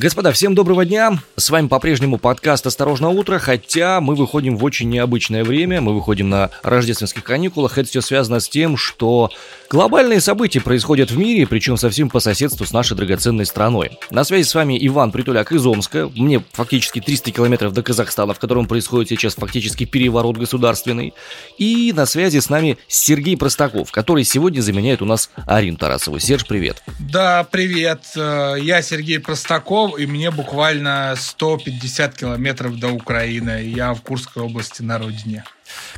Господа, всем доброго дня. С вами по-прежнему подкаст «Осторожно утро», хотя мы выходим в очень необычное время, мы выходим на рождественских каникулах. Это все связано с тем, что глобальные события происходят в мире, причем совсем по соседству с нашей драгоценной страной. На связи с вами Иван Притуляк из Омска. Мне фактически 300 километров до Казахстана, в котором происходит сейчас фактически переворот государственный. И на связи с нами Сергей Простаков, который сегодня заменяет у нас Арину Тарасову. Серж, привет. Да, привет. Э, я Сергей Простаков и мне буквально 150 километров до Украины. Я в Курской области на родине.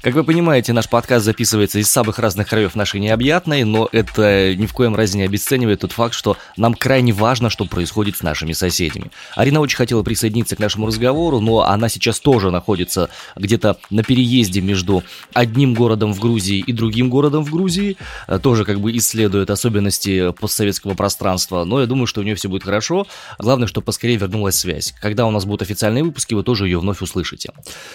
Как вы понимаете, наш подкаст записывается из самых разных краев нашей необъятной, но это ни в коем разе не обесценивает тот факт, что нам крайне важно, что происходит с нашими соседями. Арина очень хотела присоединиться к нашему разговору, но она сейчас тоже находится где-то на переезде между одним городом в Грузии и другим городом в Грузии, э, тоже как бы исследует особенности постсоветского пространства, но я думаю, что у нее все будет хорошо. Главное, чтобы поскорее вернулась связь. Когда у нас будут официальные выпуски, вы тоже ее вновь услышите.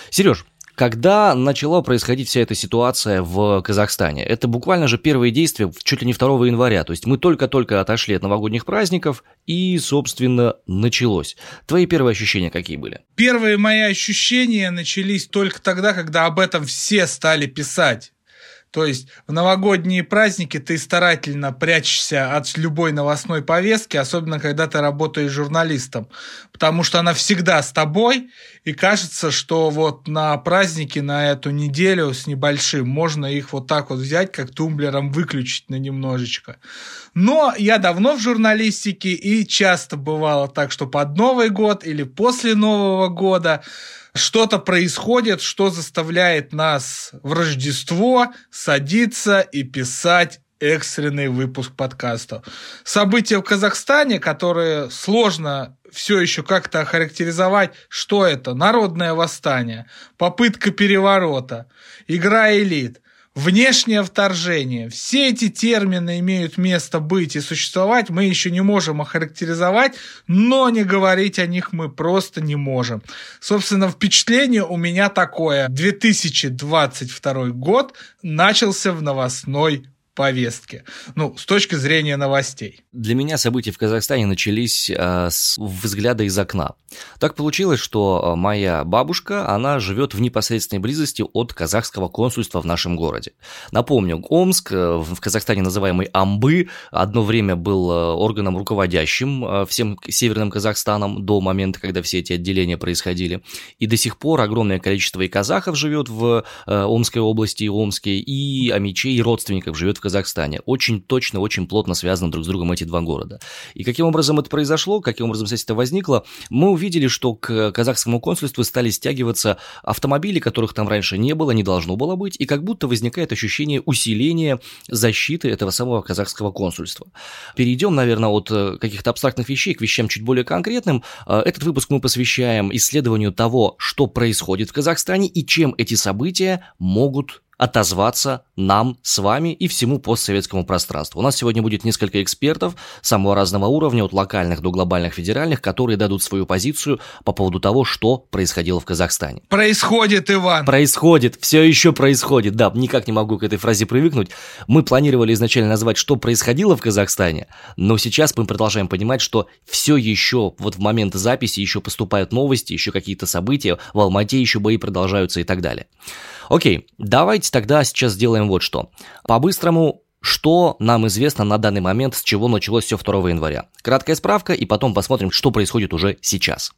Сереж, когда начала происходить вся эта ситуация в Казахстане? Это буквально же первые действия чуть ли не 2 января. То есть мы только-только отошли от новогодних праздников и, собственно, началось. Твои первые ощущения какие были? Первые мои ощущения начались только тогда, когда об этом все стали писать. То есть в новогодние праздники ты старательно прячешься от любой новостной повестки, особенно когда ты работаешь журналистом, потому что она всегда с тобой, и кажется, что вот на праздники на эту неделю с небольшим можно их вот так вот взять, как тумблером выключить на немножечко. Но я давно в журналистике, и часто бывало так, что под Новый год или после Нового года что-то происходит, что заставляет нас в Рождество садиться и писать экстренный выпуск подкаста. События в Казахстане, которые сложно все еще как-то охарактеризовать, что это? Народное восстание, попытка переворота, игра элит внешнее вторжение. Все эти термины имеют место быть и существовать, мы еще не можем охарактеризовать, но не говорить о них мы просто не можем. Собственно, впечатление у меня такое. 2022 год начался в новостной повестке. Ну, с точки зрения новостей. Для меня события в Казахстане начались э, с взгляда из окна. Так получилось, что а, моя бабушка, она живет в непосредственной близости от казахского консульства в нашем городе. Напомню, Омск, э, в Казахстане называемый Амбы, одно время был э, органом руководящим э, всем северным Казахстаном до момента, когда все эти отделения происходили. И до сих пор огромное количество и казахов живет в Омской области, и Омске, и амичей, и родственников живет в Казахстане. Очень точно, очень плотно связаны друг с другом эти два города. И каким образом это произошло, каким образом здесь это возникло, мы увидели, что к казахскому консульству стали стягиваться автомобили, которых там раньше не было, не должно было быть, и как будто возникает ощущение усиления защиты этого самого казахского консульства. Перейдем, наверное, от э, каких-то абстрактных вещей к вещам чуть более конкретным. Э, этот выпуск мы посвящаем исследованию того, что происходит в Казахстане и чем эти события могут отозваться нам с вами и всему постсоветскому пространству. У нас сегодня будет несколько экспертов самого разного уровня, от локальных до глобальных федеральных, которые дадут свою позицию по поводу того, что происходило в Казахстане. Происходит, Иван! Происходит, все еще происходит, да, никак не могу к этой фразе привыкнуть. Мы планировали изначально назвать, что происходило в Казахстане, но сейчас мы продолжаем понимать, что все еще, вот в момент записи еще поступают новости, еще какие-то события, в Алмате еще бои продолжаются и так далее. Окей, давайте тогда сейчас сделаем вот что. По-быстрому что нам известно на данный момент, с чего началось все 2 января. Краткая справка, и потом посмотрим, что происходит уже сейчас.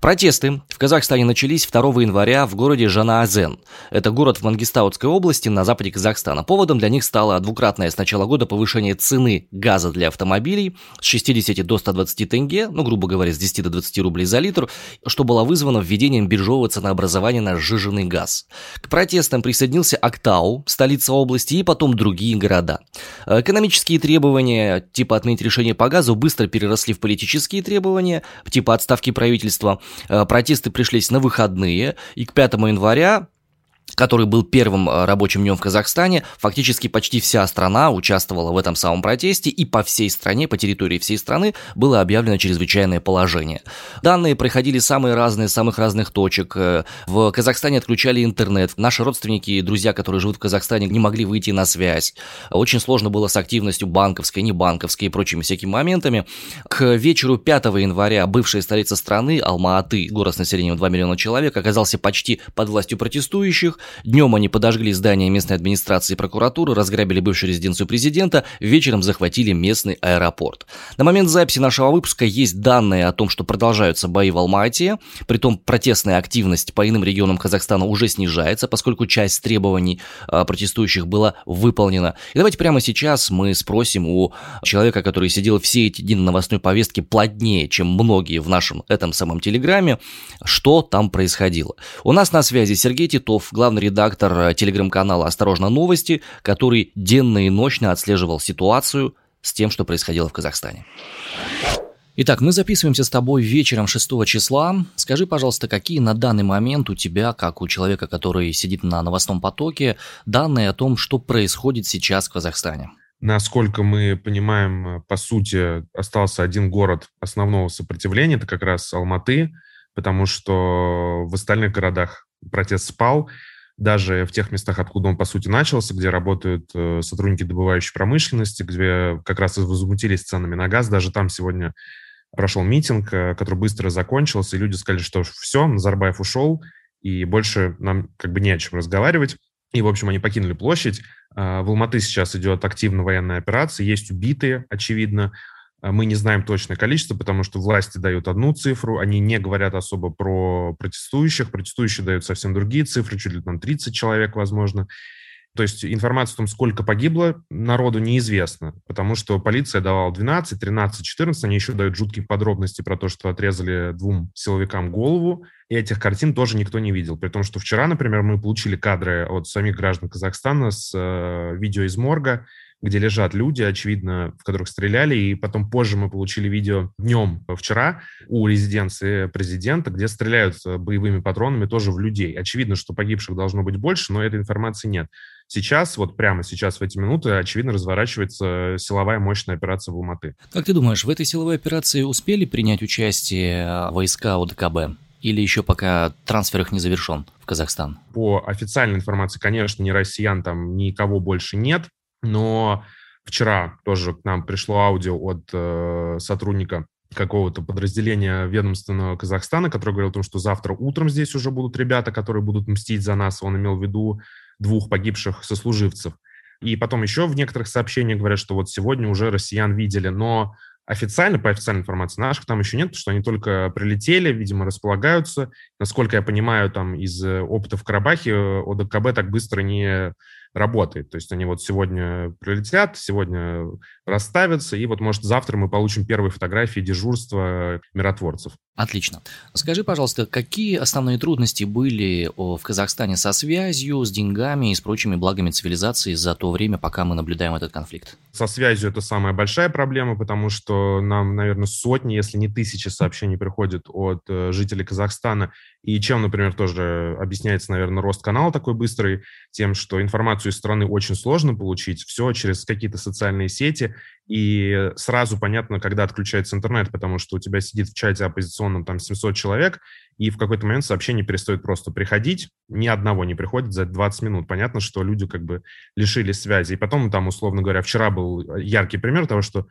Протесты в Казахстане начались 2 января в городе Жанаазен. Это город в Мангистаутской области на западе Казахстана. Поводом для них стало двукратное с начала года повышение цены газа для автомобилей с 60 до 120 тенге, ну, грубо говоря, с 10 до 20 рублей за литр, что было вызвано введением биржевого ценообразования на сжиженный газ. К протестам присоединился Актау, столица области, и потом другие города. Экономические требования, типа отменить решение по газу, быстро переросли в политические требования, типа отставки правительства. Э, протесты пришлись на выходные, и к 5 января который был первым э, рабочим днем в Казахстане, фактически почти вся страна участвовала в этом самом протесте, и по всей стране, по территории всей страны было объявлено чрезвычайное положение. Данные проходили самые разные, самых разных точек. Э, в Казахстане отключали интернет. Наши родственники и друзья, которые живут в Казахстане, не могли выйти на связь. Очень сложно было с активностью банковской, небанковской и прочими всякими моментами. К вечеру 5 января бывшая столица страны, Алма-Аты, город с населением 2 миллиона человек, оказался почти под властью протестующих. Днем они подожгли здание местной администрации и прокуратуры, разграбили бывшую резиденцию президента, вечером захватили местный аэропорт. На момент записи нашего выпуска есть данные о том, что продолжаются бои в Алма-Ате, притом протестная активность по иным регионам Казахстана уже снижается, поскольку часть требований а, протестующих была выполнена. И давайте прямо сейчас мы спросим у человека, который сидел все эти дни на новостной повестке плотнее, чем многие в нашем этом самом Телеграме, что там происходило. У нас на связи Сергей Титов, главный главный редактор э, телеграм-канала «Осторожно, новости», который денно и ночно отслеживал ситуацию с тем, что происходило в Казахстане. Итак, мы записываемся с тобой вечером 6 числа. Скажи, пожалуйста, какие на данный момент у тебя, как у человека, который сидит на новостном потоке, данные о том, что происходит сейчас в Казахстане? Насколько мы понимаем, по сути, остался один город основного сопротивления, это как раз Алматы, потому что в остальных городах протест спал даже в тех местах, откуда он, по сути, начался, где работают э, сотрудники добывающей промышленности, где как раз и возмутились ценами на газ, даже там сегодня прошел митинг, э, который быстро закончился, и люди сказали, что все, Назарбаев ушел, и больше нам как бы не о чем разговаривать. И, в общем, они покинули площадь. Э, в Алматы сейчас идет активная военная операция, есть убитые, очевидно. А мы не знаем точное количество, потому что власти дают одну цифру, они не говорят особо про протестующих, протестующие дают совсем другие цифры, чуть ли там 30 человек, возможно. То есть информация о том, сколько погибло, народу неизвестна, потому что полиция давала 12, 13, 14, они еще дают жуткие подробности про то, что отрезали двум силовикам голову, и этих картин тоже никто не видел. При том, что вчера, например, мы получили кадры от самих граждан Казахстана с э, видео из морга, где лежат люди, очевидно, в которых стреляли, и потом позже мы получили видео днем вчера у резиденции президента, где стреляют э, боевыми патронами тоже в людей. Очевидно, что погибших должно быть больше, но этой информации нет. Сейчас, вот прямо сейчас, в эти минуты, очевидно, разворачивается силовая мощная операция в Алматы. Как ты думаешь, в этой силовой операции успели принять участие э, войска ОДКБ? Или еще пока трансфер их не завершен в Казахстан? По официальной информации, конечно, ни россиян там никого больше нет. Но вчера тоже к нам пришло аудио от э, сотрудника какого-то подразделения ведомственного Казахстана, который говорил о том, что завтра утром здесь уже будут ребята, которые будут мстить за нас. Он имел в виду двух погибших сослуживцев. И потом еще в некоторых сообщениях говорят, что вот сегодня уже россиян видели, но официально, по официальной информации наших там еще нет, потому что они только прилетели, видимо, располагаются. Насколько я понимаю, там из э, опыта в Карабахе э, ОДКБ так быстро не работает. То есть они вот сегодня прилетят, сегодня расставятся, и вот, может, завтра мы получим первые фотографии дежурства миротворцев. Отлично. Скажи, пожалуйста, какие основные трудности были в Казахстане со связью, с деньгами и с прочими благами цивилизации за то время, пока мы наблюдаем этот конфликт? Со связью это самая большая проблема, потому что нам, наверное, сотни, если не тысячи сообщений приходят от э, жителей Казахстана. И чем, например, тоже объясняется, наверное, рост канала такой быстрый, тем, что информацию из страны очень сложно получить, все через какие-то социальные сети, и сразу понятно, когда отключается интернет, потому что у тебя сидит в чате оппозиционном там 700 человек, и в какой-то момент сообщение перестает просто приходить, ни одного не приходит за 20 минут. Понятно, что люди как бы лишились связи. И потом там, условно говоря, вчера был яркий пример того, что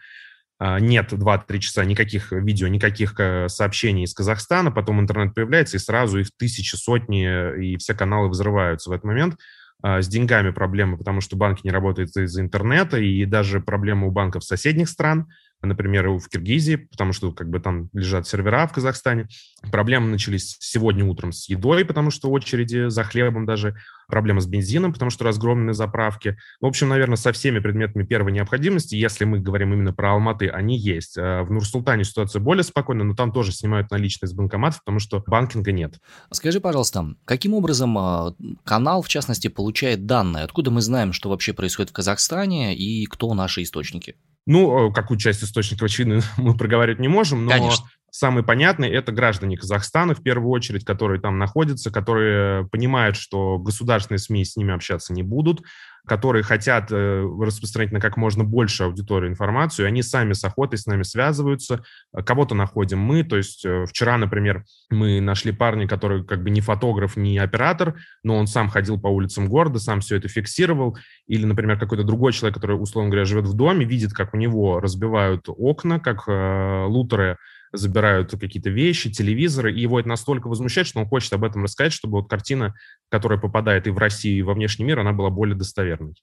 нет 2-3 часа никаких видео, никаких э, сообщений из Казахстана, потом интернет появляется, и сразу их тысячи, сотни, и все каналы взрываются в этот момент. А, с деньгами проблемы, потому что банки не работают из-за интернета, и даже проблемы у банков соседних стран – например, в Киргизии, потому что как бы там лежат сервера в Казахстане. Проблемы начались сегодня утром с едой, потому что очереди за хлебом даже. Проблема с бензином, потому что разгромлены заправки. В общем, наверное, со всеми предметами первой необходимости, если мы говорим именно про Алматы, они есть. А в Нур-Султане ситуация более спокойная, но там тоже снимают наличные с банкоматов, потому что банкинга нет. Скажи, пожалуйста, каким образом а, канал, в частности, получает данные? Откуда мы знаем, что вообще происходит в Казахстане и кто наши источники? Ну, э, какую часть источников, очевидно, мы проговаривать не можем, но Конечно. Самый понятный – это граждане Казахстана, в первую очередь, которые там находятся, которые понимают, что государственные СМИ с ними общаться не будут, которые хотят э, распространить на как можно больше аудиторию информацию, они сами с охотой с нами связываются, кого-то находим мы, то есть э, вчера, например, мы нашли парня, который как бы не фотограф, не оператор, но он сам ходил по улицам города, сам все это фиксировал, или, например, какой-то другой человек, который, условно говоря, живет в доме, видит, как у него разбивают окна, как э, лутеры забирают какие-то вещи, телевизоры, и его это настолько возмущает, что он хочет об этом рассказать, чтобы вот картина, которая попадает и в Россию, и во внешний мир, она была более достоверной.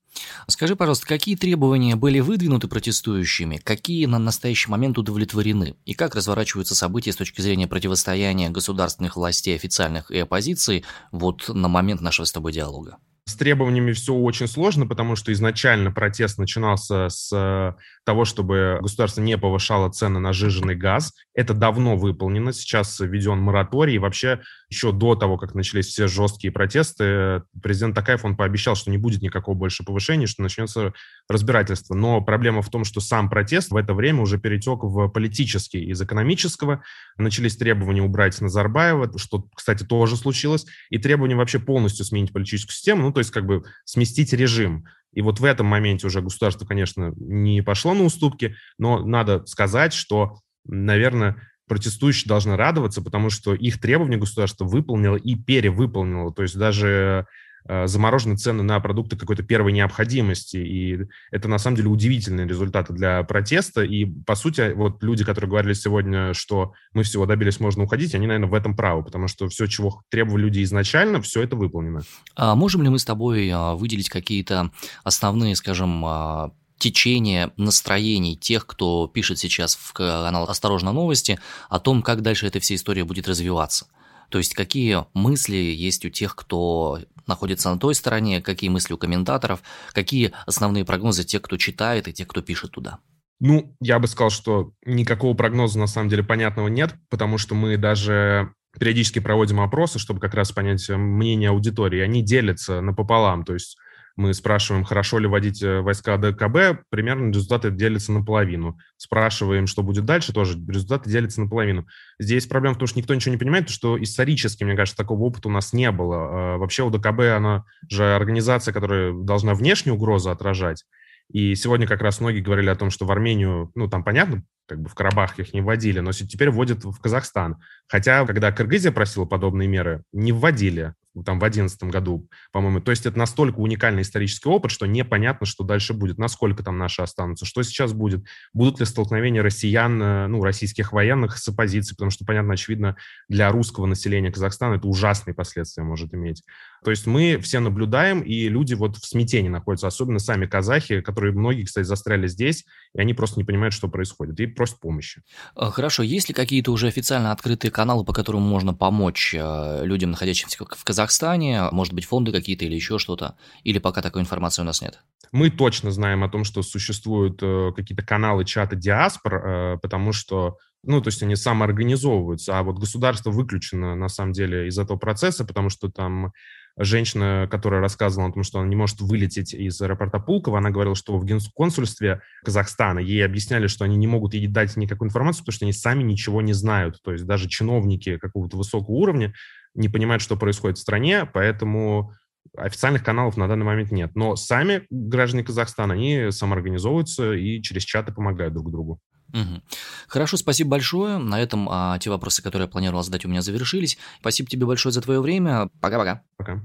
Скажи, пожалуйста, какие требования были выдвинуты протестующими, какие на настоящий момент удовлетворены, и как разворачиваются события с точки зрения противостояния государственных властей, официальных и оппозиции вот на момент нашего с тобой диалога? С требованиями все очень сложно, потому что изначально протест начинался с э, того, чтобы государство не повышало цены на жиженый газ. Это давно выполнено. Сейчас введен мораторий. И вообще еще до того, как начались все жесткие протесты, президент Такаев, он пообещал, что не будет никакого больше повышения, что начнется разбирательство. Но проблема в том, что сам протест в это время уже перетек в политический из экономического. Начались требования убрать Назарбаева, что, кстати, тоже случилось, и требования вообще полностью сменить политическую систему. Ну, то есть как бы сместить режим. И вот в этом моменте уже государство, конечно, не пошло на уступки, но надо сказать, что, наверное, протестующие должны радоваться, потому что их требования государство выполнило и перевыполнило. То есть даже Э, заморожены цены на продукты какой-то первой необходимости. И это, на самом деле, удивительные результаты для протеста. И, по сути, вот люди, которые говорили сегодня, что мы всего добились, можно уходить, они, наверное, в этом правы, потому что все, чего требовали люди изначально, все это выполнено. А можем ли мы с тобой а, выделить какие-то основные, скажем, а, течение настроений тех, кто пишет сейчас в канал «Осторожно, новости» о том, как дальше эта вся история будет развиваться. То есть какие мысли есть у тех, кто находится на той стороне, какие мысли у комментаторов, какие основные прогнозы тех, кто читает и тех, кто пишет туда. Ну, я бы сказал, что никакого прогноза на самом деле понятного нет, потому что мы даже периодически проводим опросы, чтобы как раз понять мнение аудитории. Они делятся напополам, то есть мы спрашиваем, хорошо ли вводить э, войска ДКБ, примерно результаты делятся наполовину. Спрашиваем, что будет дальше, тоже результаты делятся наполовину. Здесь проблема в том, что никто ничего не понимает, что исторически, мне кажется, такого опыта у нас не было. А вообще у ДКБ, она же организация, которая должна внешнюю угрозу отражать. И сегодня как раз многие говорили о том, что в Армению, ну, там понятно, как бы в Карабах их не вводили, но теперь вводят в Казахстан. Хотя, когда Кыргызия просила подобные меры, не вводили там в 2011 году, по-моему. То есть это настолько уникальный исторический опыт, что непонятно, что дальше будет, насколько там наши останутся, что сейчас будет, будут ли столкновения россиян, э, ну, российских военных с оппозицией, потому что, понятно, очевидно, для русского населения Казахстана это ужасные последствия может иметь. То есть мы все наблюдаем, и люди вот в смятении находятся, особенно сами казахи, которые многие, кстати, застряли здесь, и они просто не понимают, что происходит, и просят помощи. Э, хорошо, есть ли какие-то уже официально открытые каналы, по которым можно помочь э, людям, находящимся в Казахстане, может быть, фонды какие-то или еще что-то, или пока такой информации у нас нет? Мы точно знаем о том, что существуют э, какие-то каналы чата диаспор, потому что ну, то есть они самоорганизовываются, а вот государство выключено, на самом деле, из этого процесса, потому что там женщина, которая рассказывала о том, что она не может вылететь из аэропорта Пулково, она говорила, что в генконсульстве Казахстана ей объясняли, что они не могут ей дать никакую информацию, потому что они сами ничего не знают. То есть даже чиновники какого-то высокого уровня не понимают, что происходит в стране, поэтому официальных каналов на данный момент нет. Но сами граждане Казахстана, они самоорганизовываются и через чаты помогают друг другу. Угу. Хорошо, спасибо большое. На этом а, те вопросы, которые я планировал задать, у меня завершились. Спасибо тебе большое за твое время. Пока-пока. Пока.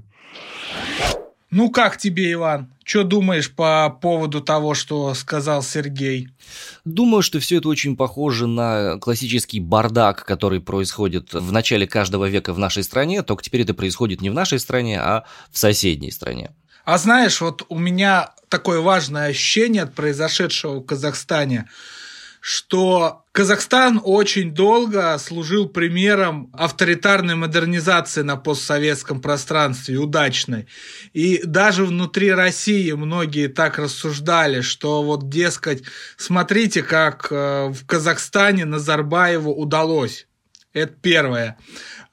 Ну как тебе, Иван? Что думаешь по поводу того, что сказал Сергей? Думаю, что все это очень похоже на классический бардак, который происходит в начале каждого века в нашей стране, только теперь это происходит не в нашей стране, а в соседней стране. А знаешь, вот у меня такое важное ощущение от произошедшего в Казахстане – что Казахстан очень долго служил примером авторитарной модернизации на постсоветском пространстве, удачной. И даже внутри России многие так рассуждали, что вот, дескать, смотрите, как э, в Казахстане Назарбаеву удалось. Это первое.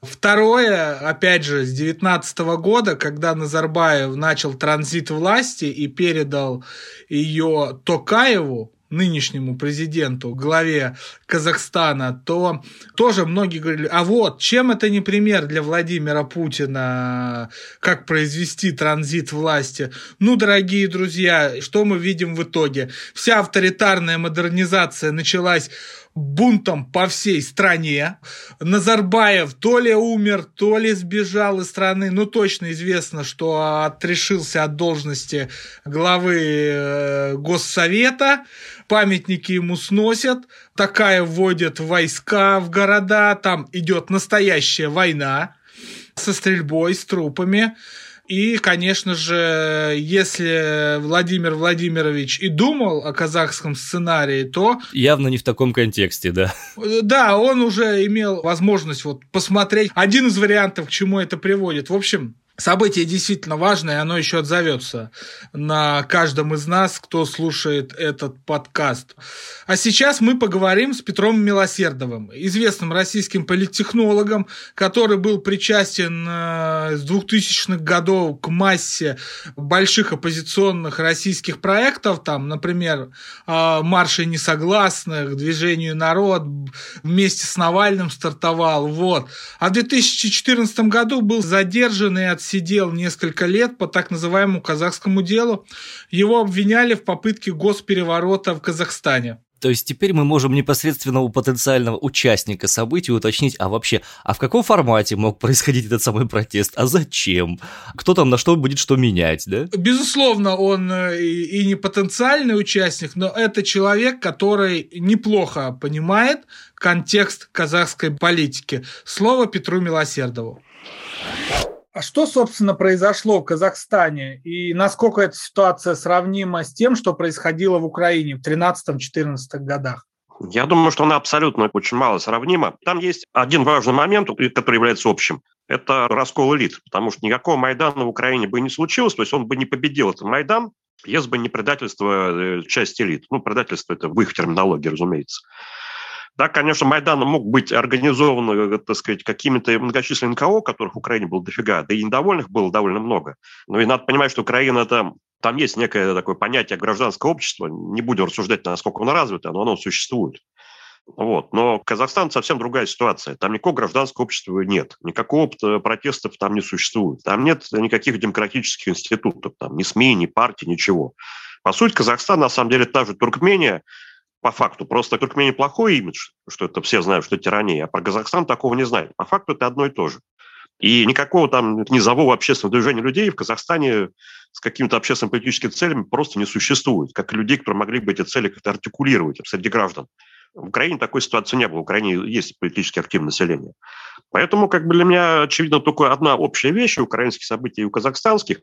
Второе, опять же, с 2019 года, когда Назарбаев начал транзит власти и передал ее Токаеву, нынешнему президенту, главе Казахстана, то тоже многие говорили, а вот, чем это не пример для Владимира Путина, как произвести транзит власти? Ну, дорогие друзья, что мы видим в итоге? Вся авторитарная модернизация началась бунтом по всей стране. Назарбаев то ли умер, то ли сбежал из страны. Ну, точно известно, что отрешился от должности главы э, Госсовета. Памятники ему сносят. Такая вводят войска в города. Там идет настоящая война со стрельбой, с трупами. И, конечно же, если Владимир Владимирович и думал о казахском сценарии, то... Явно не в таком контексте, да. Да, он уже имел возможность вот посмотреть один из вариантов, к чему это приводит. В общем, Событие действительно важное, оно еще отзовется на каждом из нас, кто слушает этот подкаст. А сейчас мы поговорим с Петром Милосердовым, известным российским политтехнологом, который был причастен э, с 2000-х годов к массе больших оппозиционных российских проектов, там, например, э, «Марши несогласных», «Движению народ», вместе с Навальным стартовал, вот. А в 2014 году был задержан и отсечен сидел несколько лет по так называемому казахскому делу. Его обвиняли в попытке госпереворота в Казахстане. То есть теперь мы можем непосредственно у потенциального участника событий уточнить, а вообще, а в каком формате мог происходить этот самый протест, а зачем, кто там на что будет что менять, да? Безусловно, он э, и не потенциальный участник, но это человек, который неплохо понимает контекст казахской политики. Слово Петру Милосердову. А что, собственно, произошло в Казахстане и насколько эта ситуация сравнима с тем, что происходило в Украине в 13-14 годах? Я думаю, что она абсолютно очень мало сравнима. Там есть один важный момент, который является общим. Это раскол элит, потому что никакого Майдана в Украине бы не случилось, то есть он бы не победил этот Майдан, если бы не предательство э, части элит. Ну, предательство – это в их терминологии, разумеется. Да, конечно, Майдан мог быть организован, э, так сказать, какими-то многочисленными НКО, которых в Украине было дофига, да и недовольных было довольно много. Но и надо понимать, что Украина это там есть некое такое понятие гражданского общества. Не будем рассуждать, насколько оно развито, но оно существует. Вот. Но Казахстан совсем другая ситуация. Там никакого гражданского общества нет. Никакого протестов там не существует. Там нет никаких демократических институтов. Там ни СМИ, ни партий, ничего. По сути, Казахстан, на самом деле, та же Туркмения, по факту. Просто Туркмения плохой имидж, что это все знают, что это тирания, а про Казахстан такого не знают. По факту это одно и то же. И никакого там низового общественного движения людей в Казахстане с какими-то общественно-политическими целями просто не существует, как и людей, которые могли бы эти цели как-то артикулировать среди граждан. В Украине такой ситуации не было. В Украине есть политически активное население. Поэтому как бы для меня очевидно только одна общая вещь у украинских событий и у казахстанских,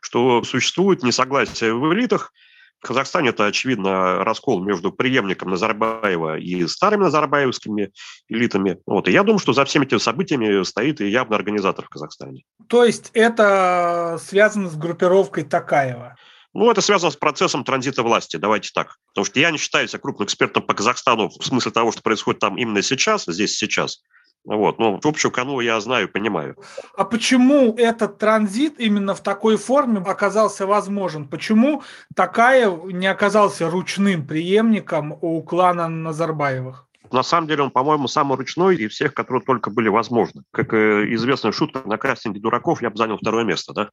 что существует несогласие в элитах – в Казахстане это, очевидно, раскол между преемником Назарбаева и старыми назарбаевскими элитами. Вот. И я думаю, что за всеми этими событиями стоит и явно организатор в Казахстане. То есть это связано с группировкой Такаева? Ну, это связано с процессом транзита власти, давайте так. Потому что я не считаю себя крупным экспертом по Казахстану в смысле того, что происходит там именно сейчас, здесь сейчас. Вот, ну, общую канву я знаю, понимаю. А почему этот транзит именно в такой форме оказался возможен? Почему такая не оказался ручным преемником у клана Назарбаевых? На самом деле он, по-моему, самый ручной из всех, которые только были возможны. Как э, известная шутка на кастинге дураков, я бы занял второе место. Да?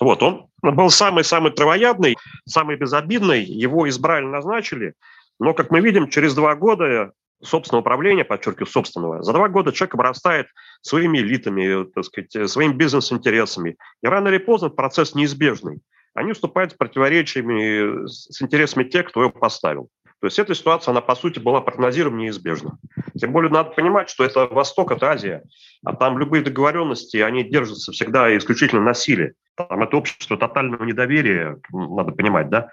Вот, он был самый-самый травоядный, самый безобидный, его избрали, назначили, но, как мы видим, через два года собственного управления, подчеркиваю, собственного, за два года человек обрастает своими элитами, так сказать, своими бизнес-интересами. И рано или поздно процесс неизбежный. Они вступают с противоречиями с интересами тех, кто его поставил. То есть эта ситуация, она, по сути, была прогнозируема неизбежна. Тем более надо понимать, что это Восток, это Азия, а там любые договоренности, они держатся всегда исключительно на силе. Там это общество тотального недоверия, надо понимать, да.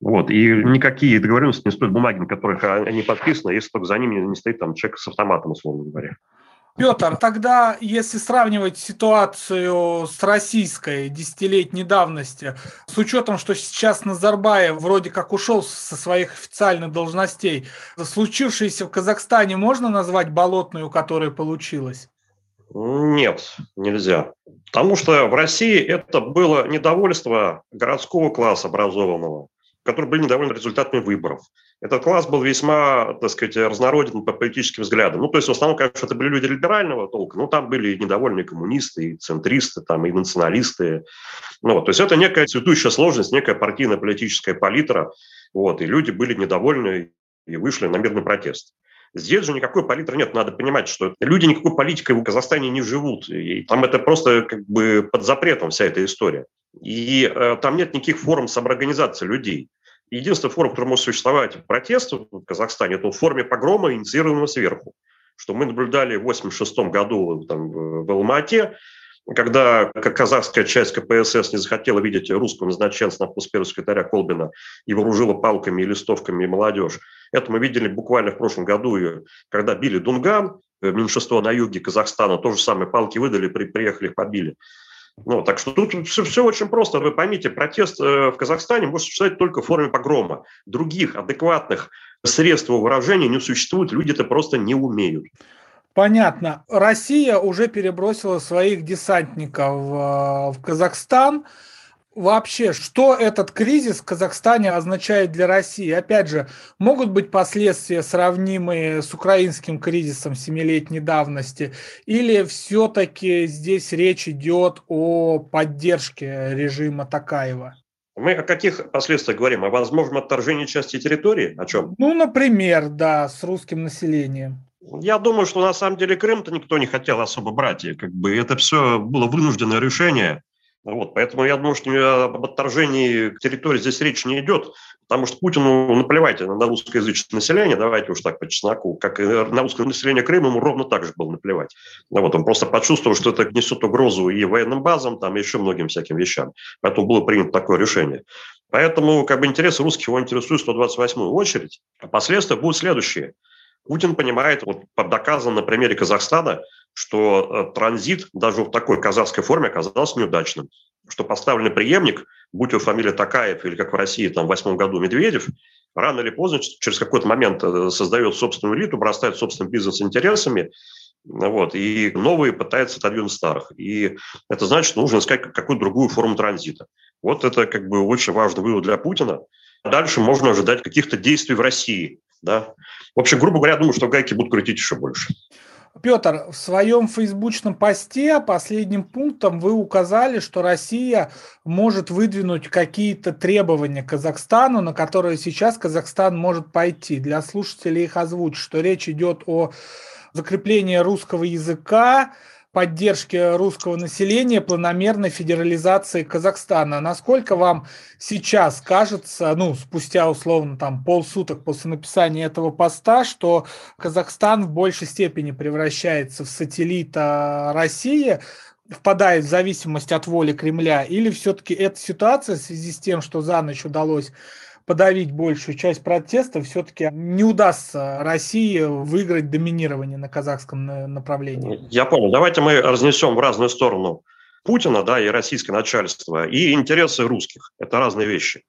Вот. И никакие договоренности не стоят бумаги, на которых они подписаны, если только за ними не стоит там человек с автоматом, условно говоря. Петр, тогда если сравнивать ситуацию с российской десятилетней давности, с учетом, что сейчас Назарбаев вроде как ушел со своих официальных должностей, случившееся в Казахстане можно назвать болотной, у которой получилось? Нет, нельзя. Потому что в России это было недовольство городского класса образованного, которые были недовольны результатами выборов. этот класс был весьма, так сказать, разнороден по политическим взглядам. Ну, то есть, в основном, конечно, это были люди либерального толка, но там были и недовольные коммунисты, и центристы, там, и националисты. Ну, вот, то есть, это некая цветущая сложность, некая партийно-политическая палитра, вот, и люди были недовольны и вышли на мирный протест. Здесь же никакой палитры нет. Надо понимать, что люди никакой политикой в Казахстане не живут. И там это просто как бы под запретом вся эта история. И э, там нет никаких форм самоорганизации людей. Единственная форма, которая может существовать протест в Казахстане, это в форме погрома, инициированного сверху. Что мы наблюдали в 1986 году там, в Алмате, когда казахская часть КПСС не захотела видеть русского назначенца на пост первого секретаря Колбина и вооружила палками и листовками молодежь. Это мы видели буквально в прошлом году, когда били Дунган, э, меньшинство на юге Казахстана, то же самое, палки выдали, при, приехали, побили. Ну, так что тут все, все очень просто. Вы поймите, протест э, в Казахстане может существовать только в форме погрома. Других адекватных средств выражения не существует, люди это просто не умеют. Понятно. Россия уже перебросила своих десантников в Казахстан. Вообще, что этот кризис в Казахстане означает для России? Опять же, могут быть последствия, сравнимые с украинским кризисом семилетней давности? Или все-таки здесь речь идет о поддержке режима Такаева? Мы о каких последствиях говорим? О возможном отторжении части территории? О чем? Ну, например, да, с русским населением. Я думаю, что на самом деле Крым-то никто не хотел особо брать. И как бы это все было вынужденное решение. Вот, поэтому я думаю, что об отторжении территории здесь речь не идет, потому что Путину наплевать на русскоязычное население, давайте уж так по чесноку, как и на русское население Крыма ему ровно так же было наплевать. Вот, он просто почувствовал, что это несет угрозу и военным базам, там, и еще многим всяким вещам. Поэтому было принято такое решение. Поэтому как бы интересы русских его интересуют в 128-ю очередь. А последствия будут следующие – Путин понимает, вот доказано на примере Казахстана, что э, транзит даже в такой казахской форме оказался неудачным. Что поставленный преемник, будь его фамилия Такаев или, как в России, там, в восьмом году Медведев, рано или поздно, через какой-то момент э, создает собственную элиту, бросает собственным бизнес-интересами, вот, и новые пытаются отодвинуть старых. И это значит, что нужно искать какую-то другую форму транзита. Вот это как бы очень важный вывод для Путина. Дальше можно ожидать каких-то действий в России. Да? В общем, грубо говоря, думаю, что гайки будут крутить еще больше. Петр, в своем фейсбучном посте последним пунктом вы указали, что Россия может выдвинуть какие-то требования Казахстану, на которые сейчас Казахстан может пойти. Для слушателей их озвучить, что речь идет о закреплении русского языка, поддержки русского населения, планомерной федерализации Казахстана. Насколько вам сейчас кажется, ну, спустя условно там полсуток после написания этого поста, что Казахстан в большей степени превращается в сателлита России, впадает в зависимость от воли Кремля, или все-таки эта ситуация в связи с тем, что за ночь удалось подавить большую часть протеста, все-таки не удастся России выиграть доминирование на казахском направлении. Я понял. Давайте мы разнесем в разную сторону Путина да, и российское начальство, и интересы русских. Это разные вещи.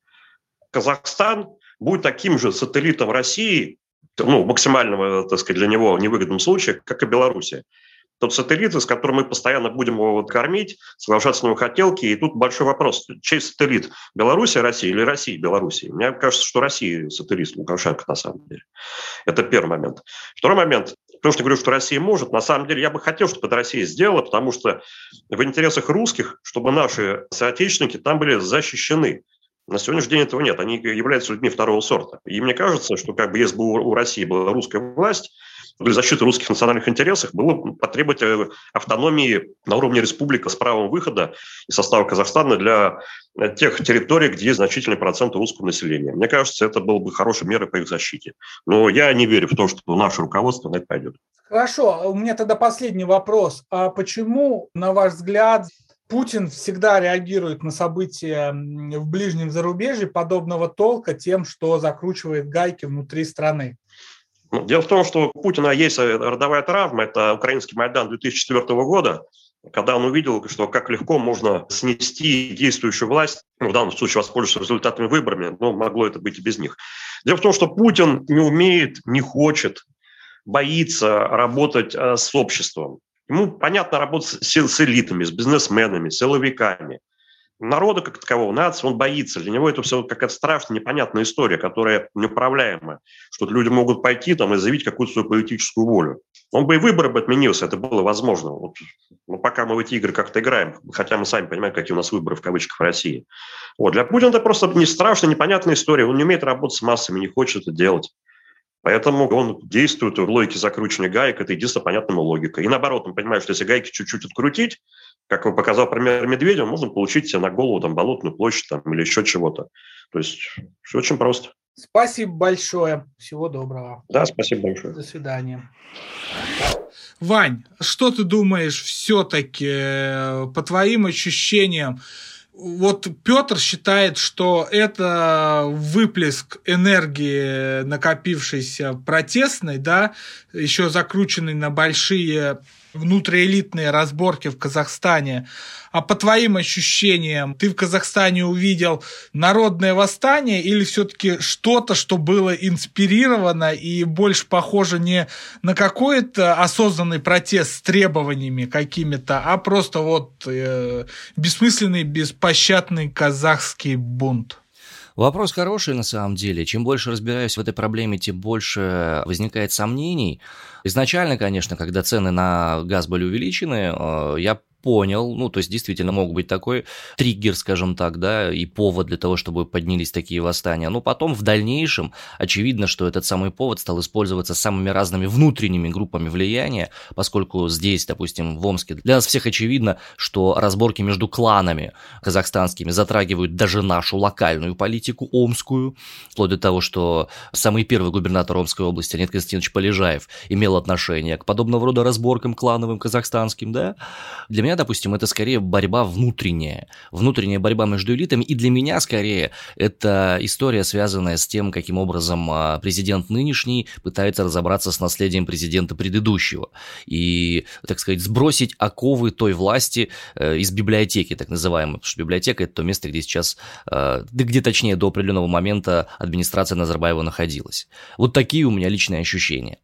Казахстан будет таким же сателлитом России, ну, максимального, так сказать, для него невыгодном случае, как и Белоруссия тот сателлит, с которым мы постоянно будем его вот кормить, соглашаться на его хотелки. И тут большой вопрос, чей сателлит? Белоруссия, Россия или Россия, Белоруссия? Мне кажется, что Россия сателлит Лукашенко на самом деле. Это первый момент. Второй момент. Потому что я говорю, что Россия может. На самом деле я бы хотел, чтобы это Россия сделала, потому что в интересах русских, чтобы наши соотечественники там были защищены. На сегодняшний день этого нет. Они являются людьми второго сорта. И мне кажется, что как бы если бы у России была русская власть, защиты русских национальных интересов было потребовать э, автономии на уровне республика с правом выхода из состава Казахстана для э, тех территорий, где есть значительный процент русского населения. Мне кажется, это было бы хорошей мерой по их защите. Но я не верю в то, что наше руководство на это пойдет. Хорошо, у меня тогда последний вопрос. А почему, на ваш взгляд, Путин всегда реагирует на события в ближнем зарубежье подобного толка тем, что закручивает гайки внутри страны? Дело в том, что у Путина есть э, родовая травма. Это украинский Майдан 2004 года, когда он увидел, что как легко можно снести действующую власть, ну, в данном случае воспользоваться результатами выборами, но могло это быть и без них. Дело в том, что Путин не умеет, не хочет, боится работать э, с обществом. Ему понятно работать с, с элитами, с бизнесменами, с силовиками. Народа как такового, нации, он боится. Для него это все какая-то страшная, непонятная история, которая неуправляемая. Что люди могут пойти там и заявить какую-то свою политическую волю. Он бы и выборы бы отменился, это было возможно. Вот, но пока мы в эти игры как-то играем, хотя мы сами понимаем, какие у нас выборы в кавычках в России. Вот, для Путина это просто не страшная, непонятная история. Он не умеет работать с массами, не хочет это делать. Поэтому он действует в логике закручивания гаек, это единственная понятная логика. И наоборот, он понимает, что если гайки чуть-чуть открутить, как он показал пример медведя, можно получить себе на голову там болотную площадь там, или еще чего-то. То есть все очень просто. Спасибо большое. Всего доброго. Да, спасибо большое. До свидания. Вань, что ты думаешь все-таки, э, по твоим ощущениям, вот Петр считает, что это выплеск энергии, накопившейся протестной, да, еще закрученной на большие внутриэлитные разборки в Казахстане. А по твоим ощущениям, ты в Казахстане увидел народное восстание или все-таки что-то, что было инспирировано и больше похоже не на какой-то осознанный протест с требованиями какими-то, а просто вот э, бессмысленный, беспощадный казахский бунт? Вопрос хороший на самом деле. Чем больше разбираюсь в этой проблеме, тем больше возникает сомнений. Изначально, конечно, когда цены на газ были увеличены, э, я понял, ну, то есть действительно мог быть такой триггер, скажем так, да, и повод для того, чтобы поднялись такие восстания. Но потом в дальнейшем очевидно, что этот самый повод стал использоваться самыми разными внутренними группами влияния, поскольку здесь, допустим, в Омске, для нас всех очевидно, что разборки между кланами казахстанскими затрагивают даже нашу локальную политику омскую, вплоть до того, что самый первый губернатор Омской области, Леонид Константинович Полежаев, имел отношение к подобного рода разборкам клановым казахстанским, да. Для меня допустим, это скорее борьба внутренняя, внутренняя борьба между элитами, и для меня скорее это история, связанная с тем, каким образом а, президент нынешний пытается разобраться с наследием президента предыдущего и, так сказать, сбросить оковы той власти э, из библиотеки, так называемой, потому что библиотека – это то место, где сейчас, э, да где точнее до определенного момента администрация Назарбаева находилась. Вот такие у меня личные ощущения.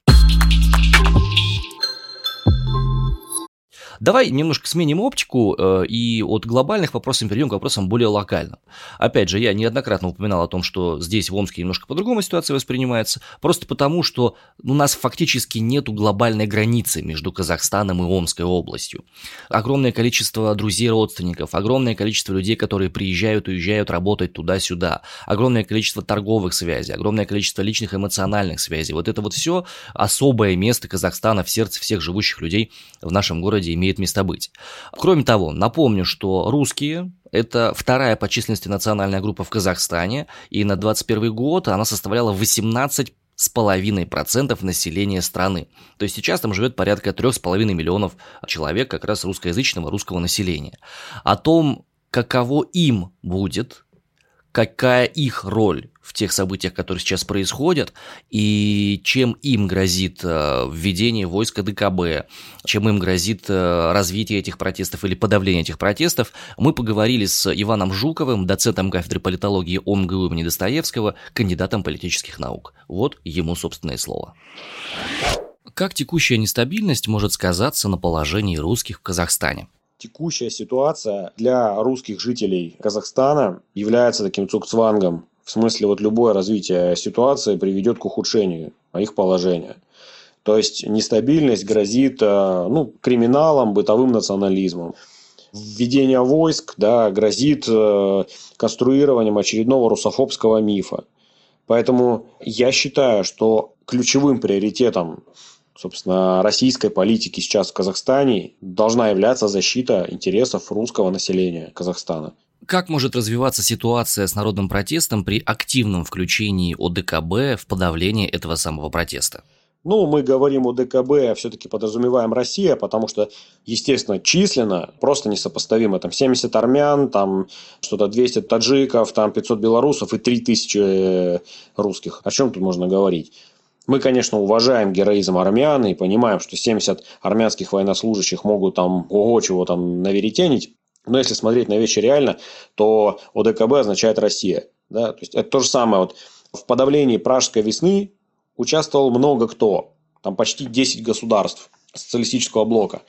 Давай немножко сменим оптику э, и от глобальных вопросов перейдем к вопросам более локальным. Опять же, я неоднократно упоминал о том, что здесь в Омске немножко по-другому ситуация воспринимается, просто потому, что у нас фактически нету глобальной границы между Казахстаном и Омской областью. Огромное количество друзей, родственников, огромное количество людей, которые приезжают, уезжают работать туда-сюда, огромное количество торговых связей, огромное количество личных эмоциональных связей. Вот это вот все особое место Казахстана в сердце всех живущих людей в нашем городе имеет имеет место быть. Кроме того, напомню, что русские это вторая по численности национальная группа в Казахстане, и на 2021 год она составляла 18 с половиной процентов населения страны. То есть сейчас там живет порядка трех с половиной миллионов человек как раз русскоязычного русского населения. О том, каково им будет, какая их роль в тех событиях, которые сейчас происходят, и чем им грозит э, введение войска ДКБ, чем им грозит э, развитие этих протестов или подавление этих протестов, мы поговорили с Иваном Жуковым, доцентом кафедры политологии ОМГУ имени Достоевского, кандидатом политических наук. Вот ему собственное слово. Как текущая нестабильность может сказаться на положении русских в Казахстане? Текущая ситуация для русских жителей Казахстана является таким цукцвангом в смысле, вот любое развитие ситуации приведет к ухудшению их положения. То есть нестабильность грозит э, ну, криминалом, бытовым национализмом. Введение войск да, грозит э, конструированием очередного русофобского мифа. Поэтому я считаю, что ключевым приоритетом собственно, российской политики сейчас в Казахстане должна являться защита интересов русского населения Казахстана. Как может развиваться ситуация с народным протестом при активном включении ОДКБ в подавление этого самого протеста? Ну, мы говорим о ДКБ, а все-таки подразумеваем Россия, потому что, естественно, численно просто несопоставимо. Там 70 армян, там что-то 200 таджиков, там 500 белорусов и 3000 э, русских. О чем тут можно говорить? Мы, конечно, уважаем героизм армян и понимаем, что 70 армянских военнослужащих могут там ого чего там наверетенить. Но если смотреть на вещи реально, то ОДКБ означает Россия. Да? То есть это то же самое. Вот в подавлении Пражской весны участвовал много кто. Там почти 10 государств социалистического блока.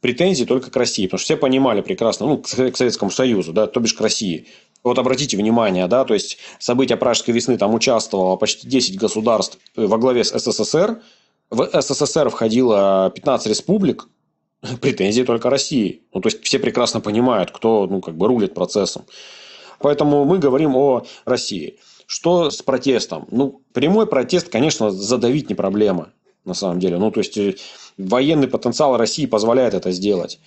претензии только к России, потому что все понимали прекрасно, ну, к Советскому Союзу, да, то бишь к России. Вот обратите внимание, да, то есть события Пражской весны там участвовало почти 10 государств во главе с СССР. В СССР входило 15 республик, претензии только России. Ну, то есть все прекрасно понимают, кто, ну, как бы рулит процессом. Поэтому мы говорим о России. Что с протестом? Ну, прямой протест, конечно, задавить не проблема, на самом деле. Ну, то есть, э, военный потенциал России позволяет это сделать.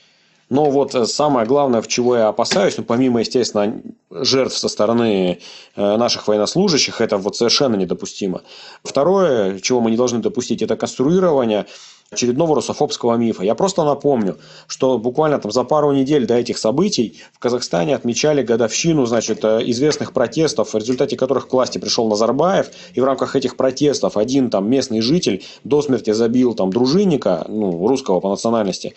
Но вот э, самое главное, в чего я опасаюсь, ну, помимо, естественно, жертв со стороны э, наших военнослужащих, это вот совершенно недопустимо. Второе, чего мы не должны допустить, это конструирование очередного русофобского мифа. Я просто напомню, что буквально там за пару недель до этих событий в Казахстане отмечали годовщину значит, э, известных протестов, в результате которых к власти пришел Назарбаев, и в рамках этих протестов один там местный житель до смерти забил там дружинника, ну, русского по национальности.